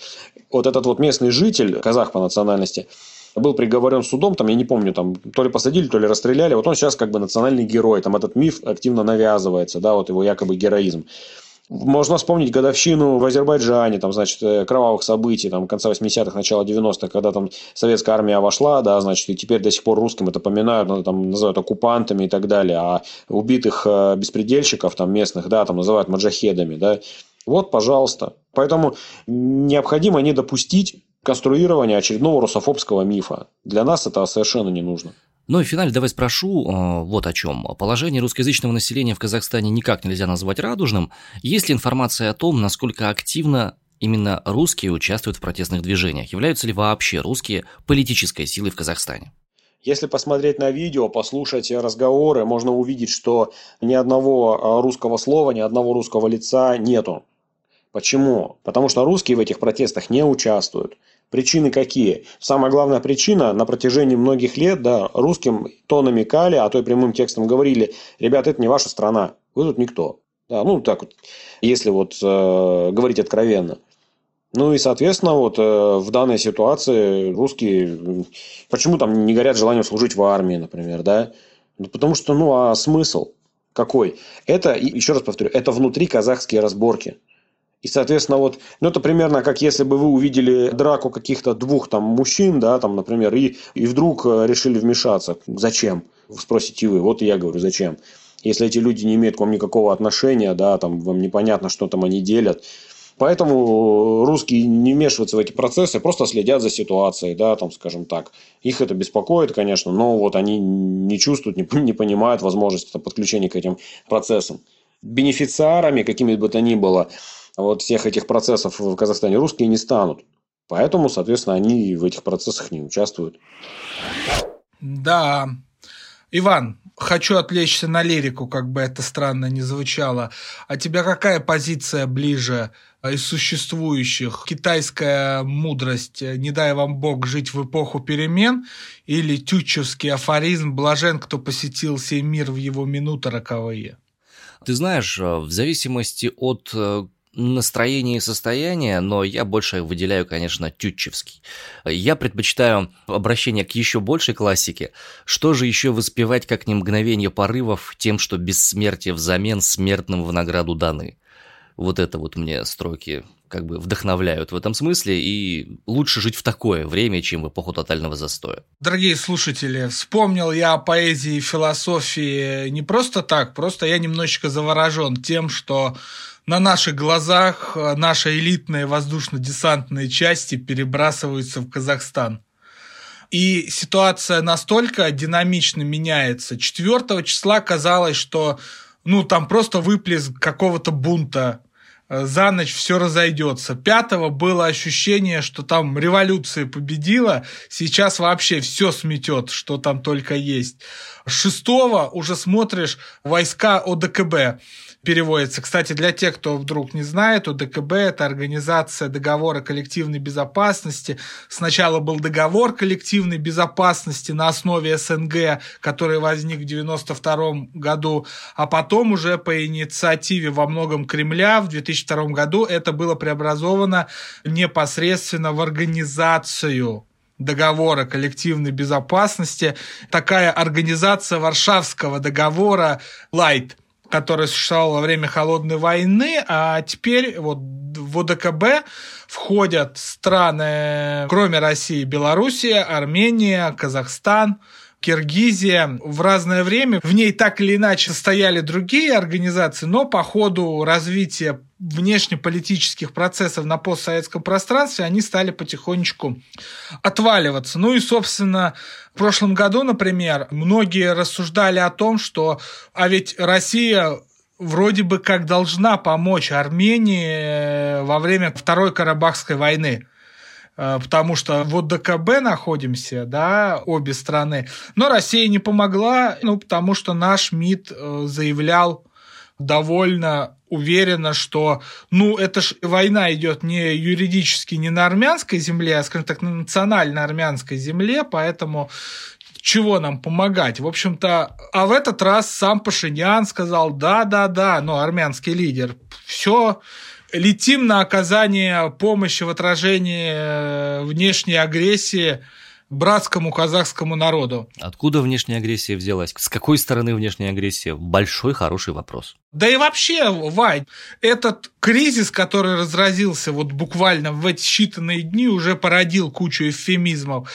Вот этот вот местный житель, казах по национальности, был приговорен судом, там, я не помню, там, то ли посадили, то ли расстреляли, вот он сейчас как бы национальный герой, там этот миф активно навязывается, да, вот его якобы героизм. Можно вспомнить годовщину в Азербайджане, там, значит, э, кровавых событий, там, конца 80-х, начала 90-х, когда там советская армия вошла, да, значит, и теперь до сих пор русским это поминают, ну, там, называют оккупантами и так далее, а убитых э, беспредельщиков, там, местных, да, там, называют маджахедами, да. Вот, пожалуйста. Поэтому необходимо не допустить конструирования очередного русофобского мифа. Для нас это совершенно не нужно. Ну и в финале давай спрошу э, вот о чем. Положение русскоязычного населения в Казахстане никак нельзя назвать радужным. Есть ли информация о том, насколько активно именно русские участвуют в протестных движениях? Являются ли вообще русские политической силой в Казахстане? Если посмотреть на видео, послушать разговоры, можно увидеть, что ни одного э, русского слова, ни одного русского лица нету. Почему? Потому что русские в этих протестах не участвуют. Причины какие? Самая главная причина, на протяжении многих лет да, русским то намекали, а то и прямым текстом говорили, ребята, это не ваша страна, вы тут никто. Да, ну, так вот, если вот э, говорить откровенно. Ну и, соответственно, вот э, в данной ситуации русские почему там не горят желанием служить в армии, например, да? Ну, потому что, ну, а смысл какой? Это, еще раз повторю, это внутри казахские разборки. И, соответственно, вот, ну, это примерно как если бы вы увидели драку каких-то двух там мужчин, да, там, например, и, и вдруг э, решили вмешаться. Зачем? Спросите вы. Вот и я говорю, зачем? Если эти люди не имеют к вам никакого отношения, да, там, вам непонятно, что там они делят. Поэтому русские не вмешиваются в эти процессы, просто следят за ситуацией, да, там, скажем так. Их это беспокоит, конечно, но вот они не чувствуют, не, не понимают возможности подключения к этим процессам. Бенефициарами, какими бы то ни было, вот всех этих процессов в Казахстане русские не станут. Поэтому, соответственно, они в этих процессах не участвуют. Да. Иван, хочу отвлечься на лирику, как бы это странно не звучало. А тебя какая позиция ближе из существующих? Китайская мудрость «Не дай вам Бог жить в эпоху перемен» или тютчевский афоризм «Блажен, кто посетил сей мир в его минуты роковые»? Ты знаешь, в зависимости от э, настроение и состояние, но я больше выделяю, конечно, Тютчевский. Я предпочитаю обращение к еще большей классике. Что же еще воспевать, как не мгновение порывов, тем, что бессмертие взамен смертным в награду даны? Вот это вот мне строки как бы вдохновляют в этом смысле, и лучше жить в такое время, чем в эпоху тотального застоя. Дорогие слушатели, вспомнил я о поэзии и философии не просто так, просто я немножечко заворожен тем, что на наших глазах э, наши элитные воздушно-десантные части перебрасываются в Казахстан. И ситуация настолько динамично меняется. 4 числа казалось, что ну, там просто выплеск какого-то бунта э, за ночь все разойдется. Пятого было ощущение, что там революция победила, сейчас вообще все сметет, что там только есть. Шестого уже смотришь войска ОДКБ переводится. Кстати, для тех, кто вдруг не знает, ОДКБ – это Организация договора коллективной безопасности. Сначала был договор коллективной безопасности на основе СНГ, который возник в 1992 году, а потом уже по инициативе во многом Кремля в 2002 году это было преобразовано непосредственно в организацию договора коллективной безопасности, такая организация Варшавского договора Light которое существовало во время Холодной войны, а теперь вот в ОДКБ входят страны, кроме России, Белоруссия, Армения, Казахстан, Киргизия в разное время. В ней так или иначе стояли другие организации, но по ходу развития внешнеполитических процессов на постсоветском пространстве они стали потихонечку отваливаться. Ну и, собственно, в прошлом году, например, многие рассуждали о том, что а ведь Россия вроде бы как должна помочь Армении во время Второй Карабахской войны. Э, потому что в ОДКБ находимся, да, обе страны. Но Россия не помогла, ну, потому что наш МИД э, заявлял довольно уверенно, что, ну, это ж война идет не юридически не на армянской земле, а, скажем так, на национально армянской земле, поэтому чего нам помогать? В общем-то, а в этот раз сам Пашинян сказал, да-да-да, ну, армянский лидер, все, летим на оказание помощи в отражении э, внешней агрессии братскому казахскому народу. Откуда внешняя агрессия взялась? С какой стороны внешняя агрессия? Большой хороший вопрос. Да и вообще, Вань, этот кризис, который разразился вот буквально в эти считанные дни, уже породил кучу эвфемизмов.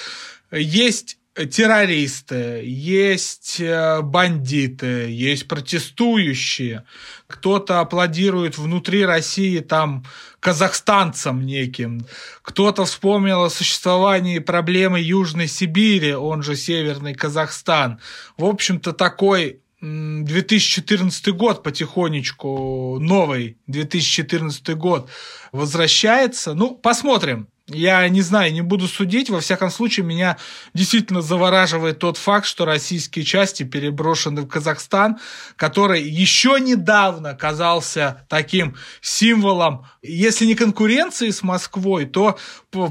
Есть террористы, есть э, бандиты, есть протестующие. Кто-то аплодирует внутри России там казахстанцам неким. Кто-то вспомнил о существовании проблемы Южной Сибири, он же Северный Казахстан. В общем-то, такой 2014 год потихонечку, новый 2014 год возвращается. Ну, посмотрим. Я не знаю, не буду судить. Во всяком случае, меня действительно завораживает тот факт, что российские части переброшены в Казахстан, который еще недавно казался таким символом, если не конкуренции с Москвой, то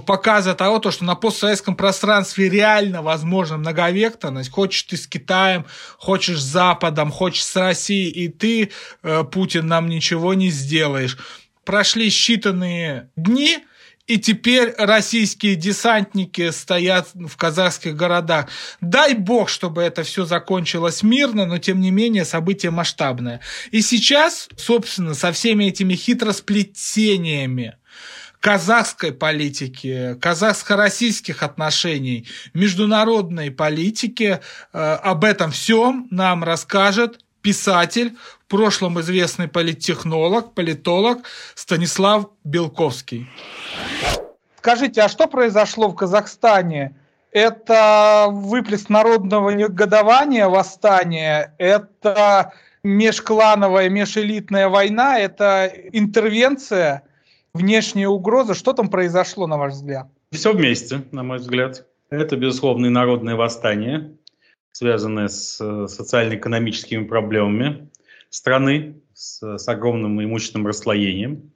показа того, то, что на постсоветском пространстве реально возможна многовекторность. Хочешь ты с Китаем, хочешь с Западом, хочешь с Россией, и ты, э, Путин, нам ничего не сделаешь. Прошли считанные дни, и теперь российские десантники стоят в казахских городах. Дай бог, чтобы это все закончилось мирно, но тем не менее событие масштабное. И сейчас, собственно, со всеми этими хитросплетениями казахской политики, казахско-российских отношений, международной политики, э, об этом всем нам расскажет писатель, в прошлом известный политтехнолог, политолог Станислав Белковский. Скажите, а что произошло в Казахстане? Это выплеск народного негодования, восстания, это межклановая, межэлитная война, это интервенция, внешняя угроза. Что там произошло, на ваш взгляд? Все вместе, на мой взгляд. Это, безусловно, и народное восстание, связанное с э, социально-экономическими проблемами страны, с, с огромным имущественным расслоением,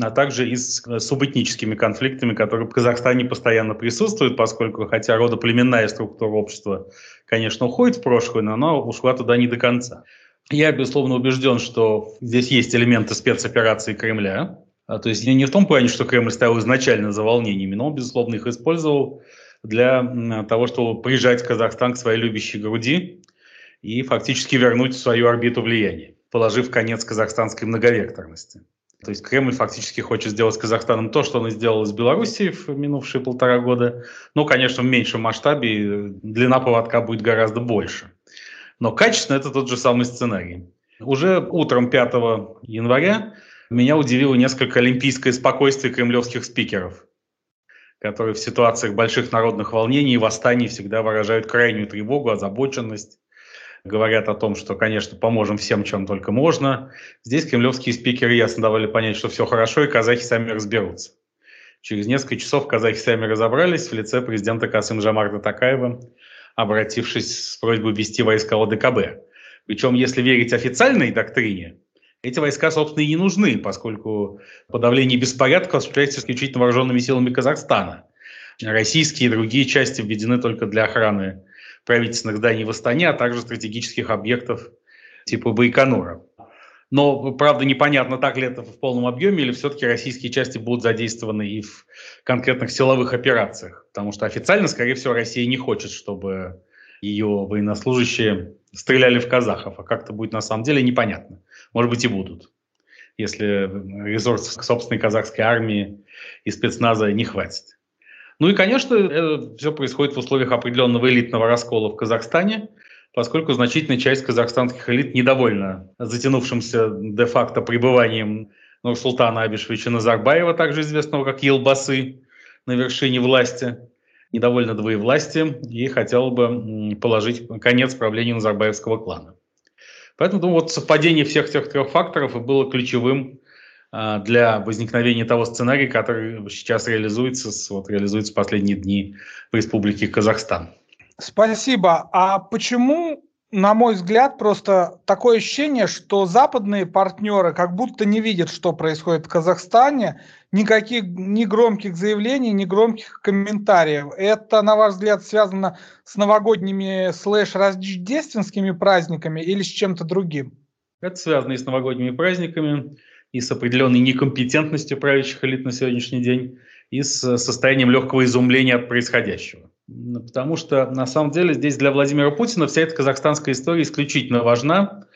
а также и с субэтническими конфликтами, которые в Казахстане постоянно присутствуют, поскольку, хотя родоплеменная структура общества, конечно, уходит в прошлое, но она ушла туда не до конца. Я, безусловно, убежден, что здесь есть элементы спецоперации Кремля. А, то есть не в том плане, что Кремль стоял изначально за волнениями, но он, безусловно, их использовал для того, чтобы прижать Казахстан к своей любящей груди и фактически вернуть в свою орбиту влияния, положив конец казахстанской многовекторности. То есть Кремль фактически хочет сделать с Казахстаном то, что он сделал с Белоруссией в минувшие полтора года. Но, конечно, в меньшем масштабе длина поводка будет гораздо больше. Но качественно это тот же самый сценарий. Уже утром 5 января меня удивило несколько олимпийское спокойствие кремлевских спикеров, которые в ситуациях больших народных волнений и восстаний всегда выражают крайнюю тревогу, озабоченность говорят о том, что, конечно, поможем всем, чем только можно. Здесь кремлевские спикеры ясно давали понять, что все хорошо, и казахи сами разберутся. Через несколько часов казахи сами разобрались в лице президента Касым Жамарта Такаева, обратившись с просьбой ввести войска ОДКБ. Причем, если верить официальной доктрине, эти войска, собственно, и не нужны, поскольку подавление беспорядков осуществляется исключительно вооруженными силами Казахстана. Российские и другие части введены только для охраны правительственных зданий в Астане, а также стратегических объектов типа Байконура. Но, правда, непонятно, так ли это в полном объеме, или все-таки российские части будут задействованы и в конкретных силовых операциях. Потому что официально, скорее всего, Россия не хочет, чтобы ее военнослужащие стреляли в казахов, а как-то будет на самом деле непонятно. Может быть и будут, если ресурсов собственной казахской армии и спецназа не хватит. Ну и, конечно, это все происходит в условиях определенного элитного раскола в Казахстане, поскольку значительная часть казахстанских элит недовольна затянувшимся де-факто пребыванием Нурсултана Абишевича Назарбаева, также известного как Елбасы, на вершине власти, недовольна двоевластием и хотела бы положить конец правлению Назарбаевского клана. Поэтому думаю, вот совпадение всех тех трех факторов и было ключевым для возникновения того сценария, который сейчас реализуется, вот, реализуется в последние дни в Республике Казахстан. Спасибо. А почему на мой взгляд, просто такое ощущение, что западные партнеры как будто не видят, что происходит в Казахстане, никаких ни громких заявлений, ни громких комментариев. Это, на ваш взгляд, связано с новогодними слэш-рождественскими праздниками или с чем-то другим? Это связано и с новогодними праздниками, и с определенной некомпетентностью правящих элит на сегодняшний день, и с состоянием легкого изумления от происходящего. Потому что, на самом деле, здесь для Владимира Путина вся эта казахстанская история исключительно важна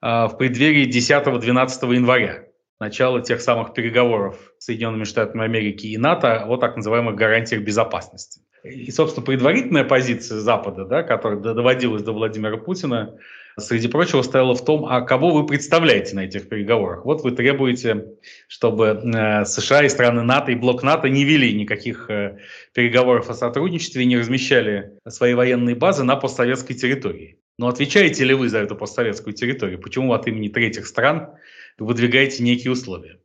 а, в преддверии 10-12 января, начала тех самых переговоров с Соединенными Штатами Америки и НАТО о так называемых гарантиях безопасности. И, собственно, предварительная позиция Запада, да, которая доводилась до Владимира Путина, среди прочего, стояла в том, а кого вы представляете на этих переговорах. Вот вы требуете, чтобы э, США и страны НАТО и блок НАТО не вели никаких э, переговоров о сотрудничестве и не размещали свои военные базы на постсоветской территории. Но отвечаете ли вы за эту постсоветскую территорию? Почему от имени третьих стран вы выдвигаете некие условия?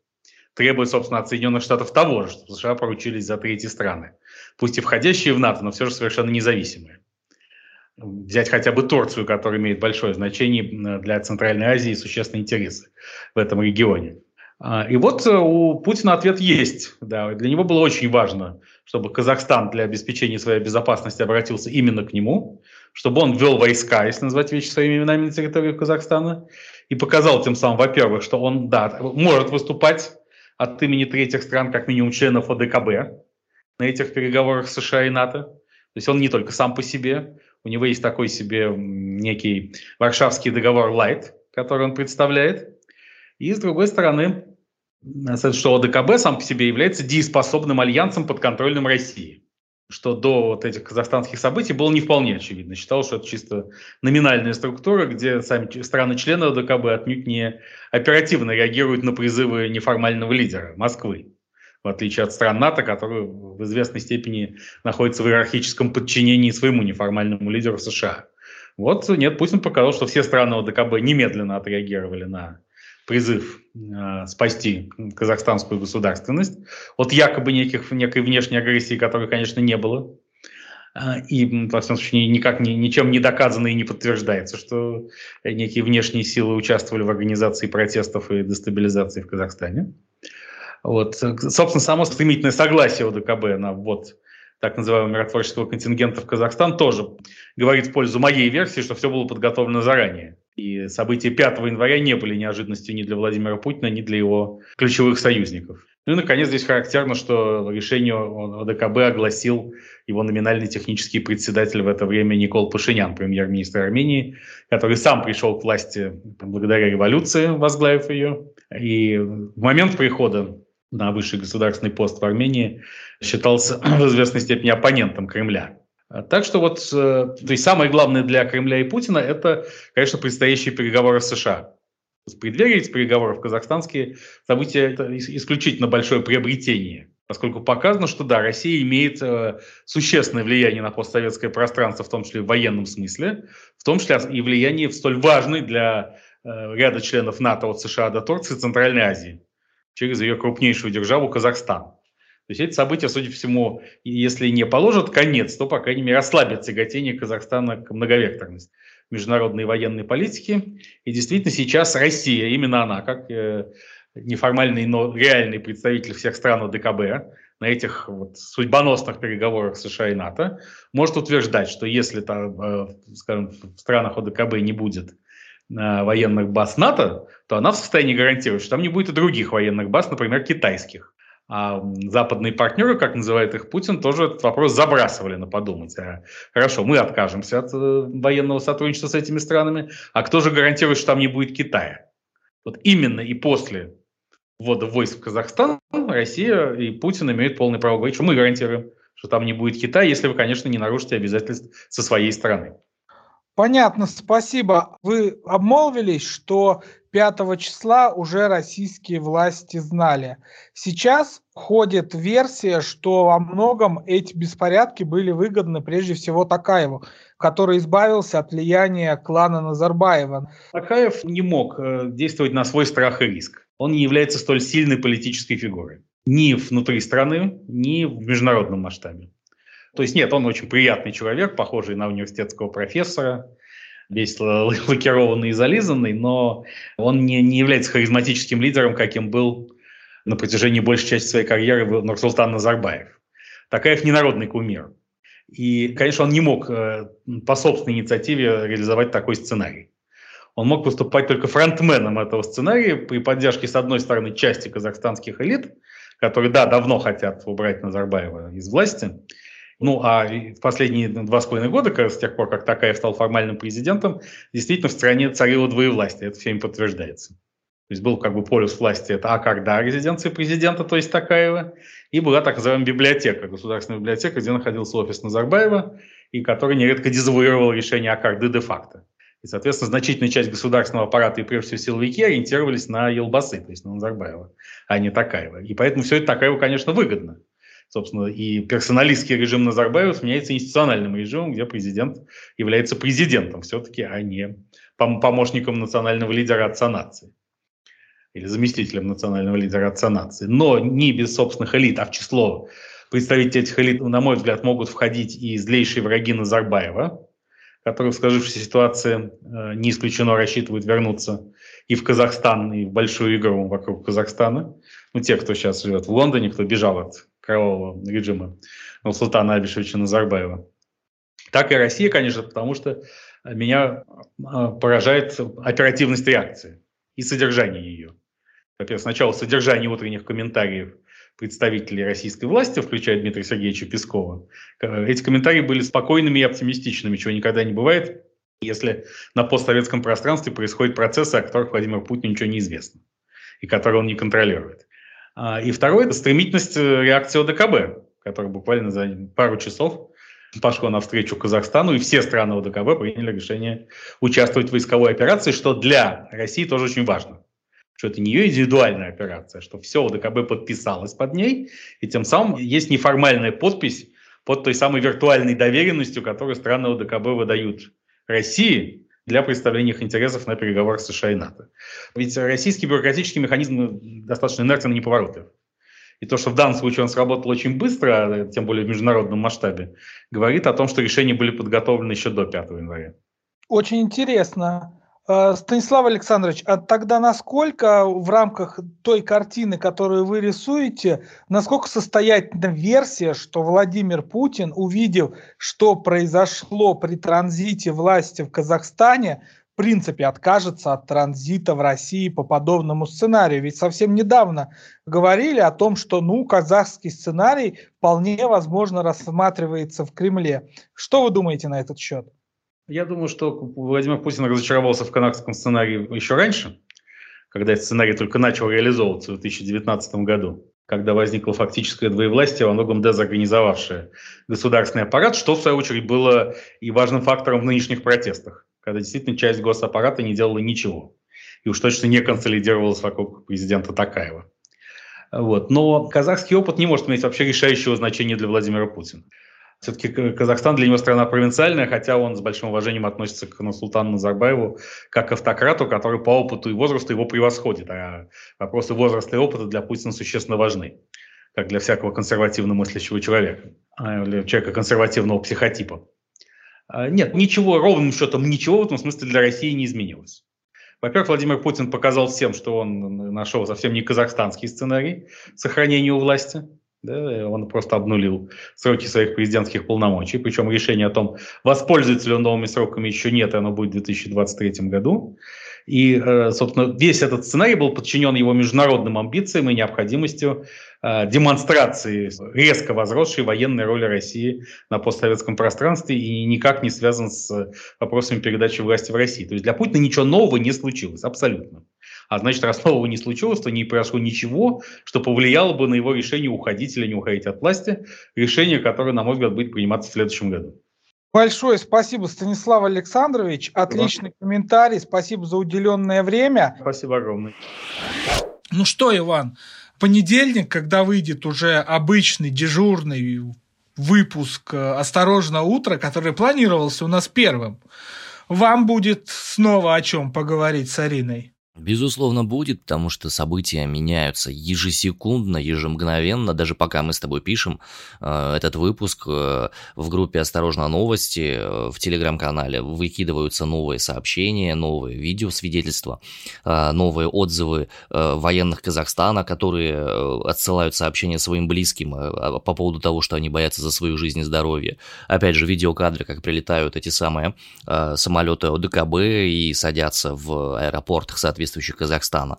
Требуя, собственно, от Соединенных Штатов того же, чтобы США поручились за третьи страны. Пусть и входящие в НАТО, но все же совершенно независимые взять хотя бы Турцию, которая имеет большое значение для Центральной Азии и существенные интересы в этом регионе. А, и вот э, у Путина ответ есть. Да. Для него было очень важно, чтобы Казахстан для обеспечения своей безопасности обратился именно к нему, чтобы он ввел войска, если назвать вещи своими именами на территории Казахстана, и показал тем самым, во-первых, что он да, может выступать от имени третьих стран, как минимум членов ОДКБ, на этих переговорах США и НАТО. То есть он не только сам по себе, у него есть такой себе некий Варшавский договор Лайт, который он представляет. И с другой стороны, что ОДКБ сам по себе является дееспособным альянсом подконтрольным России. Что до вот этих казахстанских событий было не вполне очевидно. Считал, что это чисто номинальная структура, где сами страны-члены ОДКБ отнюдь не оперативно реагируют на призывы неформального лидера Москвы в отличие от стран НАТО, которые в известной степени находятся в иерархическом подчинении своему неформальному лидеру США. Вот нет, Путин показал, что все страны ОДКБ немедленно отреагировали на призыв э, спасти казахстанскую государственность от якобы неких, некой внешней агрессии, которой, конечно, не было. Э, и, во всяком случае, никак ни, ничем не доказано и не подтверждается, что некие внешние силы участвовали в организации протестов и дестабилизации в Казахстане. Вот. Собственно, само стремительное согласие ОДКБ на ввод так называемого миротворческого контингента в Казахстан тоже говорит в пользу моей версии, что все было подготовлено заранее. И события 5 января не были неожиданностью ни для Владимира Путина, ни для его ключевых союзников. Ну и, наконец, здесь характерно, что решение ОДКБ огласил его номинальный технический председатель в это время Никол Пашинян, премьер-министр Армении, который сам пришел к власти благодаря революции, возглавив ее. И в момент прихода на высший государственный пост в Армении, считался в известной степени оппонентом Кремля. Так что вот, э, то есть самое главное для Кремля и Путина это, конечно, предстоящие переговоры с США. В преддверии переговоров казахстанские события это исключительно большое приобретение, поскольку показано, что да, Россия имеет э, существенное влияние на постсоветское пространство, в том числе в военном смысле, в том числе и влияние в столь важной для э, ряда членов НАТО от США до Турции Центральной Азии через ее крупнейшую державу Казахстан. То есть эти события, судя по всему, если не положат конец, то, по крайней мере, ослабят тяготение Казахстана к многовекторности международной военной политики. И действительно сейчас Россия, именно она, как э, неформальный, но реальный представитель всех стран ОДКБ, на этих вот судьбоносных переговорах США и НАТО, может утверждать, что если, там, э, скажем, в странах ОДКБ не будет военных баз НАТО, то она в состоянии гарантировать, что там не будет и других военных баз, например, китайских. А западные партнеры, как называет их Путин, тоже этот вопрос забрасывали на подумать. А, хорошо, мы откажемся от э, военного сотрудничества с этими странами, а кто же гарантирует, что там не будет Китая? Вот именно и после ввода войск в Казахстан Россия и Путин имеют полное право говорить, что мы гарантируем, что там не будет Китая, если вы, конечно, не нарушите обязательств со своей стороны. Понятно, спасибо. Вы обмолвились, что 5 числа уже российские власти знали. Сейчас ходит версия, что во многом эти беспорядки были выгодны прежде всего Такаеву, который избавился от влияния клана Назарбаева. Такаев не мог э, действовать на свой страх и риск. Он не является столь сильной политической фигурой. Ни внутри страны, ни в международном масштабе. То есть нет, он очень приятный человек, похожий на университетского профессора, весь лакированный и зализанный, но он не, не является харизматическим лидером, каким был на протяжении большей части своей карьеры Нурсултан Назарбаев. Такаев не народный кумир. И, конечно, он не мог э, по собственной инициативе реализовать такой сценарий. Он мог выступать только фронтменом этого сценария при поддержке, с одной стороны, части казахстанских элит, которые, да, давно хотят убрать Назарбаева из власти, ну, а в последние два с половиной года, с тех пор, как Такаев стал формальным президентом, действительно в стране царило двоевластие, это всеми подтверждается. То есть был как бы полюс власти, это Акарда, резиденция президента, то есть Такаева, и была так называемая библиотека, государственная библиотека, где находился офис Назарбаева, и который нередко дезавуировал решение Акарды де-факто. И, соответственно, значительная часть государственного аппарата и, прежде всего, силовики ориентировались на Елбасы, то есть на Назарбаева, а не Такаева. И поэтому все это Такаеву, конечно, выгодно собственно, и персоналистский режим Назарбаева сменяется институциональным режимом, где президент является президентом все-таки, а не помощником национального лидера отца нации или заместителем национального лидера отца нации. Но не без собственных элит, а в число представителей этих элит, на мой взгляд, могут входить и злейшие враги Назарбаева, которые в сложившейся ситуации э, не исключено рассчитывают вернуться и в Казахстан, и в большую игру вокруг Казахстана. Ну, те, кто сейчас живет в Лондоне, кто бежал от кровавого режима Султана Абишевича Назарбаева. Так и Россия, конечно, потому что меня а, поражает оперативность реакции и содержание ее. Во-первых, сначала содержание утренних комментариев представителей российской власти, включая Дмитрия Сергеевича Пескова. Эти комментарии были спокойными и оптимистичными, чего никогда не бывает, если на постсоветском пространстве происходят процессы, о которых Владимиру Путину ничего не известно и которые он не контролирует. А, и второе – это стремительность э, реакции ОДКБ, которая буквально за пару часов пошла навстречу Казахстану, и все страны ОДКБ приняли решение участвовать в войсковой операции, что для России тоже очень важно. Что это не ее индивидуальная операция, что все ОДКБ подписалось под ней, и тем самым есть неформальная подпись под той самой виртуальной доверенностью, которую страны ОДКБ выдают России для представления их интересов на переговорах США и НАТО. Ведь российский бюрократический механизм достаточно инертен и неповоротлив. И то, что в данном случае он сработал очень быстро, тем более в международном масштабе, говорит о том, что решения были подготовлены еще до 5 января. Очень интересно. Э, Станислав Александрович, а тогда насколько в рамках той картины, которую вы рисуете, насколько состоятельна версия, что Владимир Путин, увидев, что произошло при транзите власти в Казахстане, в принципе откажется от транзита в России по подобному сценарию? Ведь совсем недавно говорили о том, что ну, казахский сценарий вполне возможно рассматривается в Кремле. Что вы думаете на этот счет? Я думаю, что Владимир Путин разочаровался в канадском сценарии еще раньше, когда этот сценарий только начал реализовываться в 2019 году, когда возникло фактическое двоевластие, во многом дезорганизовавшее государственный аппарат, что, в свою очередь, было и важным фактором в нынешних протестах, когда действительно часть госаппарата не делала ничего и уж точно не консолидировалась вокруг президента Такаева. Вот. Но казахский опыт не может иметь вообще решающего значения для Владимира Путина. Все-таки Казахстан для него страна провинциальная, хотя он с большим уважением относится к Султану Назарбаеву как к автократу, который по опыту и возрасту его превосходит. А вопросы возраста и опыта для Путина существенно важны, как для всякого консервативно мыслящего человека, а для человека консервативного психотипа. А, нет, ничего, ровным счетом ничего в этом смысле для России не изменилось. Во-первых, Владимир Путин показал всем, что он нашел совсем не казахстанский сценарий сохранения у власти – да, он просто обнулил сроки своих президентских полномочий, причем решение о том, воспользуется ли он новыми сроками, еще нет, и оно будет в 2023 году. И, э, собственно, весь этот сценарий был подчинен его международным амбициям и необходимостью э, демонстрации резко возросшей военной роли России на постсоветском пространстве и никак не связан с вопросами передачи власти в России. То есть для Путина ничего нового не случилось, абсолютно. А значит, раз нового не случилось, то не произошло ничего, что повлияло бы на его решение уходить или не уходить от власти. Решение, которое, на мой взгляд, будет приниматься в следующем году. Большое спасибо, Станислав Александрович. Отличный спасибо. комментарий. Спасибо за уделенное время. Спасибо огромное. Ну что, Иван, понедельник, когда выйдет уже обычный дежурный выпуск «Осторожно, утро», который планировался у нас первым, вам будет снова о чем поговорить с Ариной. Безусловно, будет, потому что события меняются ежесекундно, ежемгновенно. Даже пока мы с тобой пишем э, этот выпуск, э, в группе «Осторожно, новости» э, в телеграм-канале выкидываются новые сообщения, новые видеосвидетельства, э, новые отзывы э, военных Казахстана, которые э, отсылают сообщения своим близким э, по поводу того, что они боятся за свою жизнь и здоровье. Опять же, видеокадры, как прилетают эти самые э, самолеты ОДКБ и садятся в аэропортах, соответственно, соответствующих Казахстана.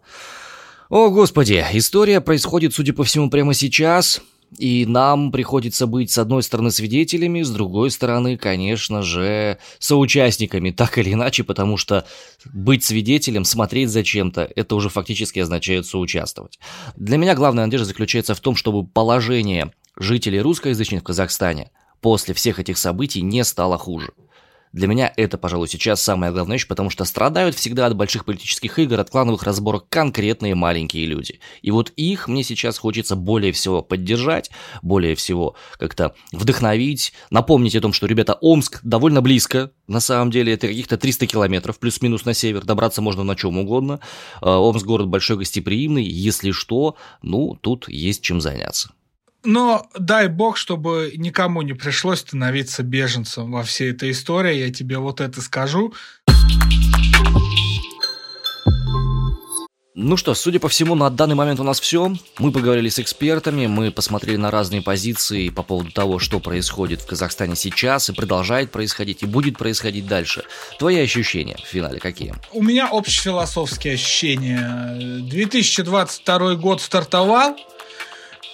О, господи, история происходит, судя по всему, прямо сейчас, и нам приходится быть, с одной стороны, свидетелями, с другой стороны, конечно же, соучастниками, так или иначе, потому что быть свидетелем, смотреть за чем-то, это уже фактически означает соучаствовать. Для меня главная надежда заключается в том, чтобы положение жителей русскоязычных в Казахстане после всех этих событий не стало хуже. Для меня это, пожалуй, сейчас самая главная вещь, потому что страдают всегда от больших политических игр, от клановых разборок конкретные маленькие люди. И вот их мне сейчас хочется более всего поддержать, более всего как-то вдохновить, напомнить о том, что, ребята, Омск довольно близко, на самом деле это каких-то 300 километров, плюс-минус на север, добраться можно на чем угодно. Э, Омск город большой, гостеприимный, если что, ну, тут есть чем заняться. Но дай бог, чтобы никому не пришлось становиться беженцем во всей этой истории. Я тебе вот это скажу. Ну что, судя по всему, на данный момент у нас все. Мы поговорили с экспертами, мы посмотрели на разные позиции по поводу того, что происходит в Казахстане сейчас и продолжает происходить, и будет происходить дальше. Твои ощущения в финале какие? У меня общефилософские ощущения. 2022 год стартовал,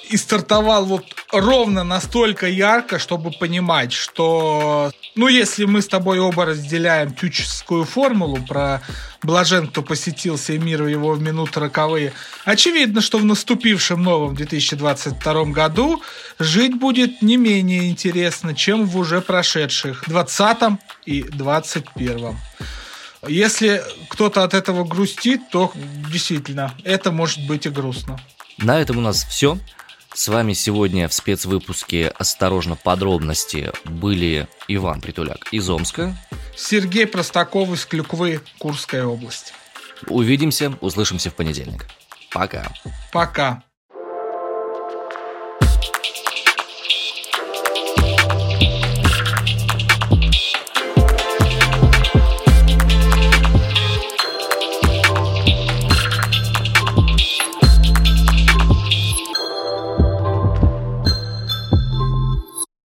и стартовал вот ровно настолько ярко, чтобы понимать, что, ну, если мы с тобой оба разделяем тюческую формулу про блажен, кто посетил сей мир его в минуты роковые, очевидно, что в наступившем новом 2022 году жить будет не менее интересно, чем в уже прошедших 20 и 21. Если кто-то от этого грустит, то действительно, это может быть и грустно. На этом у нас все. С вами сегодня в спецвыпуске «Осторожно, подробности» были Иван Притуляк из Омска, Сергей Простаков из Клюквы, Курская область. Увидимся, услышимся в понедельник. Пока. Пока.